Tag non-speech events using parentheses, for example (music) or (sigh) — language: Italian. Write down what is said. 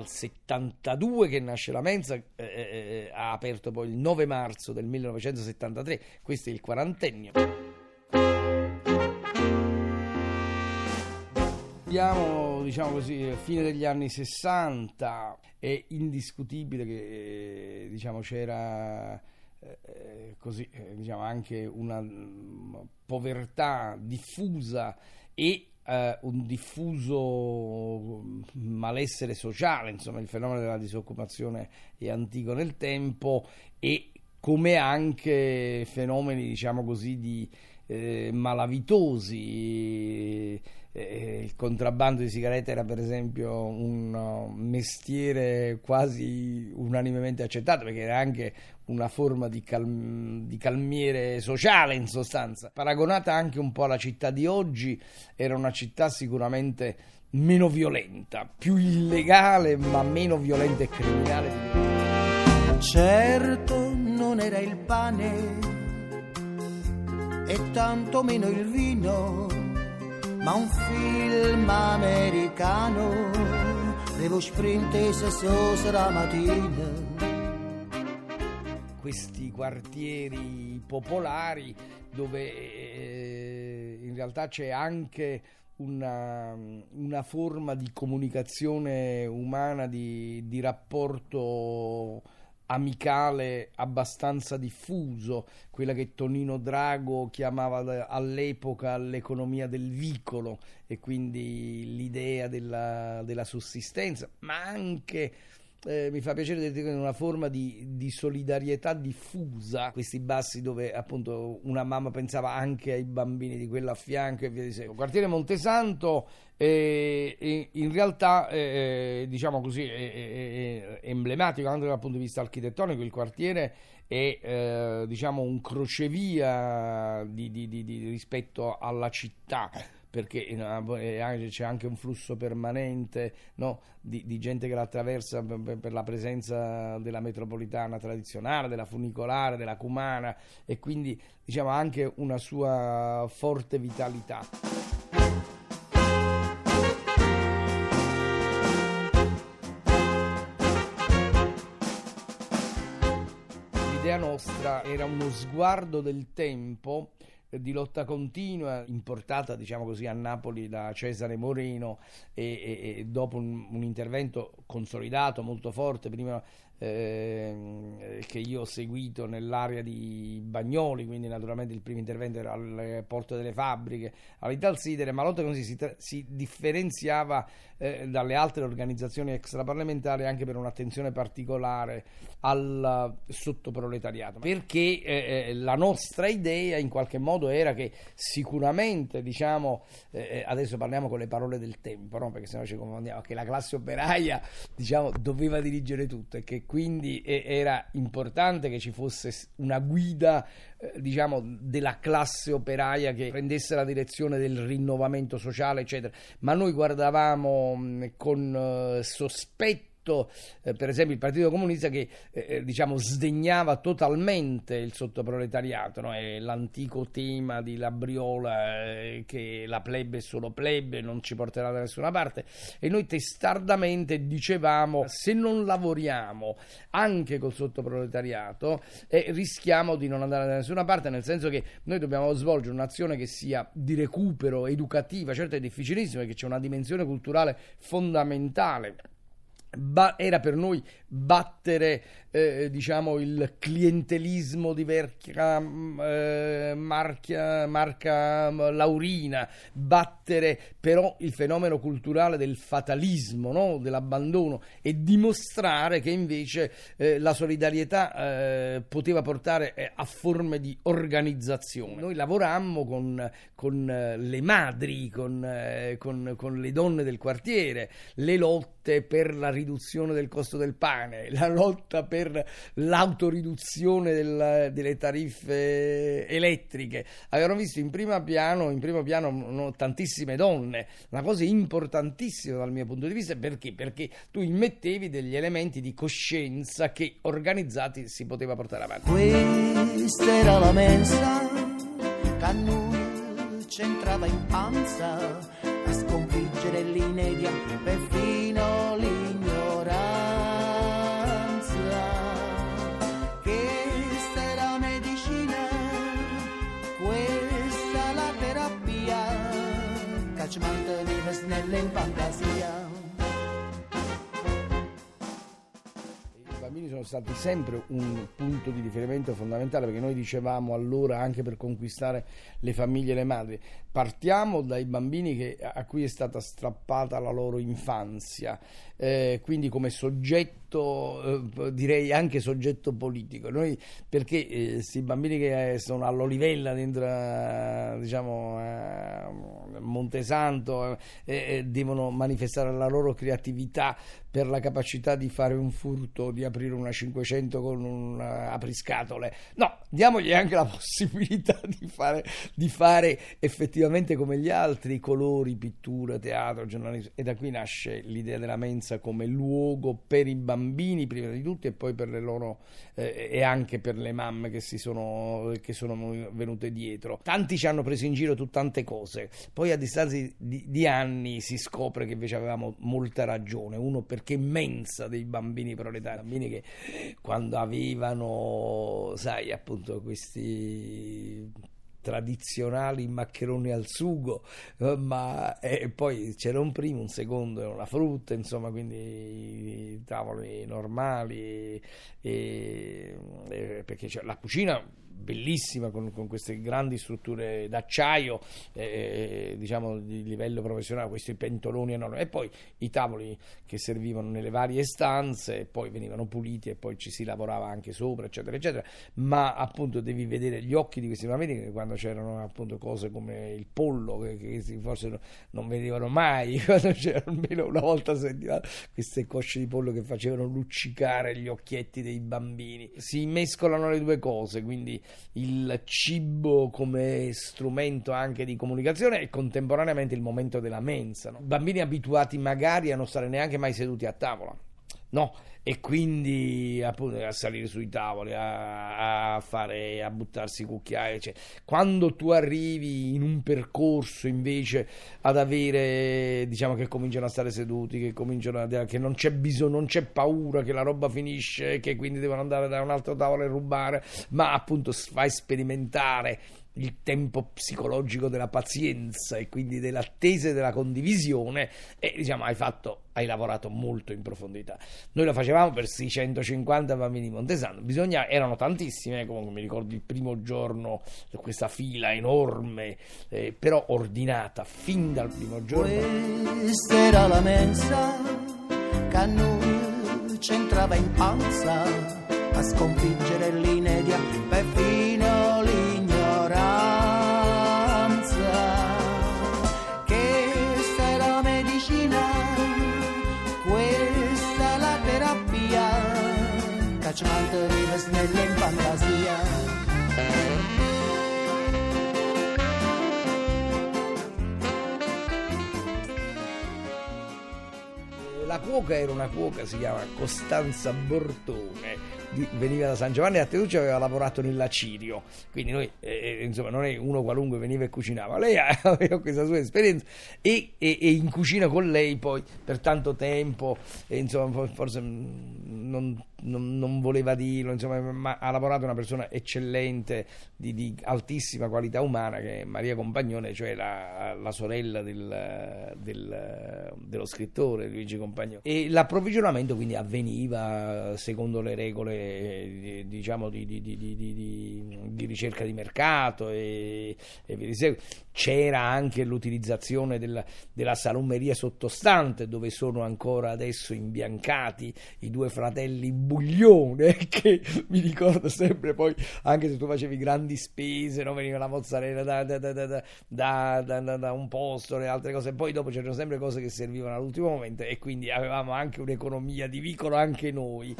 dal 72 che nasce la mensa, eh, eh, eh, ha aperto poi il 9 marzo del 1973, questo è il quarantennio. Abbiamo, diciamo così, fine degli anni 60, è indiscutibile che diciamo, c'era eh, così, eh, diciamo, anche una mh, povertà diffusa e eh, un diffuso malessere sociale, insomma il fenomeno della disoccupazione è antico nel tempo e come anche fenomeni diciamo così di eh, malavitosi eh, il contrabbando di sigarette era per esempio un uh, mestiere quasi unanimemente accettato perché era anche una forma di, cal- di, calmiere sociale in sostanza. Paragonata anche un po' alla città di oggi, era una città sicuramente meno violenta, più illegale ma meno violenta e criminale. Certo non era il pane e tanto meno il vino ma un film americano. Devo sprintese sera mattina. Questi quartieri popolari dove eh, in realtà c'è anche una, una, forma di comunicazione umana, di, di rapporto amicale abbastanza diffuso, quella che Tonino Drago chiamava all'epoca l'economia del vicolo e quindi l'idea della, della sussistenza, ma anche eh, mi fa piacere dire una forma di, di, solidarietà diffusa, questi bassi dove appunto una mamma pensava anche ai bambini di quella a fianco e via di seguito. Quartiere Montesanto eh, in realtà eh, diciamo così è, è, è, emblematico anche dal punto di vista architettonico, il quartiere è eh, diciamo un crocevia di, di, rispetto alla città perché c'è anche un flusso permanente no, di, di, gente che la attraversa per, per, la presenza della metropolitana tradizionale, della funicolare, della cumana e quindi diciamo anche una sua forte vitalità. Nostra era uno sguardo del tempo di lotta continua importata diciamo così a Napoli da Cesare Moreno e, e, e dopo un, un, intervento consolidato molto forte prima eh, che io ho seguito nell'area di Bagnoli, quindi naturalmente il primo intervento era al porto delle fabbriche, all'Italsidere, ma lotta così si, si differenziava eh, dalle altre organizzazioni extraparlamentari anche per un'attenzione particolare al sottoproletariato, perché eh, eh, la nostra idea in qualche modo era che sicuramente, diciamo, eh, eh, adesso parliamo con le parole del tempo, no? perché sennò ci confondiamo, che la classe operaia diciamo, doveva dirigere tutto e che quindi era importante che ci fosse una guida eh, diciamo della classe operaia che prendesse la direzione del rinnovamento sociale eccetera. Ma noi guardavamo con uh, sospetto partito, eh, per esempio il Partito Comunista, che eh, eh, diciamo sdegnava totalmente il sottoproletariato, no? è l'antico tema di Labriola eh, che la plebe è solo plebe, non ci porterà da nessuna parte. E noi testardamente dicevamo se non lavoriamo anche col sottoproletariato eh, rischiamo di non andare da nessuna parte, nel senso che noi dobbiamo svolgere un'azione che sia di recupero educativa, certo è difficilissimo perché c'è una dimensione culturale fondamentale Ba- era per noi battere eh, diciamo il clientelismo di Verca, mm, eh, marca mm, Laurina, battere però il fenomeno culturale del fatalismo, no? dell'abbandono e dimostrare che invece eh, la solidarietà eh, poteva portare eh, a forme di organizzazione. Noi lavorammo con, con eh, le madri, con, con, con le donne del quartiere, le lotte per la riduzione del costo del pane, la lotta per l'autoriduzione del, delle tariffe elettriche. Avevano visto in, piano, in primo piano no, tantissime donne, una cosa importantissima dal mio punto di vista perché? Perché tu immettevi degli elementi di coscienza che organizzati si poteva portare avanti. Questa era la mensa noi c'entrava in panza sconfiggere l'inedia, perfino l'ignoranza. Questa è la medicina, questa è la terapia, che vive manteneva in fantasia. Sono stati sempre un punto di riferimento fondamentale perché noi dicevamo allora anche per conquistare le famiglie e le madri partiamo dai bambini che, a cui è stata strappata la loro infanzia eh, quindi come soggetto eh, direi anche soggetto politico. Noi perché questi eh, bambini che sono all'Olivella dentro diciamo a Montesanto eh, devono manifestare la loro creatività per la capacità di fare un furto di aprire aprire una 500 con un apriscatole. No, diamogli anche la (laughs) possibilità di fare, di fare effettivamente come gli altri colori, pittura, teatro, giornalismo. E da qui nasce l'idea della mensa come luogo per i bambini, prima di tutto, e poi per le loro eh, e anche per le mamme che, si sono, che sono venute dietro. Tanti ci hanno preso in giro tu tante cose, poi a distanza di, di anni si scopre che invece avevamo molta ragione. Uno perché mensa dei bambini proletari, bambini che quando avevano, sai, appunto questi tradizionali maccheroni al sugo, ma eh, poi c'era un primo, un secondo, era una frutta, insomma, quindi tavoli normali, e, e, perché la cucina bellissima con, con, queste grandi strutture d'acciaio eh, diciamo di livello professionale questi pentoloni enormi. E poi i tavoli che servivano nelle varie stanze poi venivano puliti e poi ci si lavorava anche sopra eccetera eccetera. Ma appunto devi vedere gli occhi di questi bambini quando c'erano appunto cose come il pollo che, che forse non vedevano mai (laughs) quando c'erano almeno una volta sentivano queste cosce di pollo che facevano luccicare gli occhietti dei bambini. Si mescolano le due cose quindi il cibo come strumento anche di comunicazione e contemporaneamente il momento della mensa. No? Bambini abituati magari a non stare neanche mai seduti a tavola. No, e quindi appunto a salire sui tavoli, a, a fare, a buttarsi cucchiai. Cioè, quando tu arrivi in un percorso invece ad avere, diciamo che cominciano a stare seduti, che cominciano a dire che non c'è bisogno, non c'è paura che la roba finisce, che quindi devono andare da un altro tavolo e rubare, ma appunto fai sperimentare il tempo psicologico della pazienza e quindi dell'attesa e della condivisione e diciamo hai fatto hai lavorato molto in profondità. Noi lo facevamo per 650 bambini di Montesano. Bisogna, erano tantissime eh, comunque mi ricordo il primo giorno questa fila enorme eh, però ordinata fin dal primo giorno. Questa era la mensa che a noi c'entrava in panza a sconfiggere l'inedia. Perfino ci manteneva snelle in fantasia. La cuoca era una cuoca, si chiama Costanza Bortone veniva da San Giovanni a Teduccio aveva lavorato nella Cirio quindi noi eh, eh, insomma non è uno qualunque veniva e cucinava lei (laughs) aveva questa sua esperienza e, e, e in cucina con lei poi per tanto tempo e, insomma forse non, non, non, voleva dirlo insomma ma ha lavorato una persona eccellente di, di altissima qualità umana che è Maria Compagnone cioè la, la sorella del, del, dello scrittore Luigi Compagnone e l'approvvigionamento quindi avveniva secondo le regole eh, diciamo di, di, di, ricerca di mercato e, e via di seguito. C'era anche l'utilizzazione della, della salumeria sottostante dove sono ancora adesso imbiancati i due fratelli Buglione (laughs) che mi ricordo sempre poi anche se tu facevi grandi spese no? veniva la mozzarella da, da, da, da, un posto e altre cose poi dopo c'erano sempre cose che servivano all'ultimo momento e quindi avevamo anche un'economia di vicolo anche noi